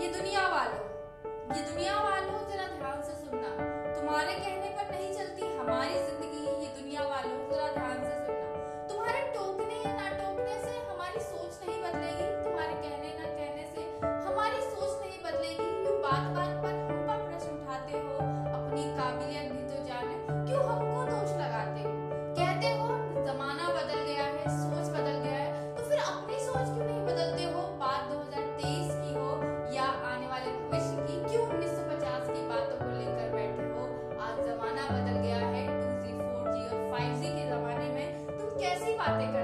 ये दुनिया वालों, ये दुनिया वालों जरा ध्यान से सुनना। तुम्हारे कहने पर नहीं चलती, हमारी ज़िंदगी ये दुनिया वालों, जरा ध्यान से सुनना। तुम्हारे टोकने या ना टोकने से हमारी सोच नहीं बदलेगी, तुम्हारे कहने ना कहने से हमारी सोच नहीं बदलेगी। यू बात बात बदल गया है टू जी, फोर जी और फाइव जी के जमाने में। तुम कैसी बातें कर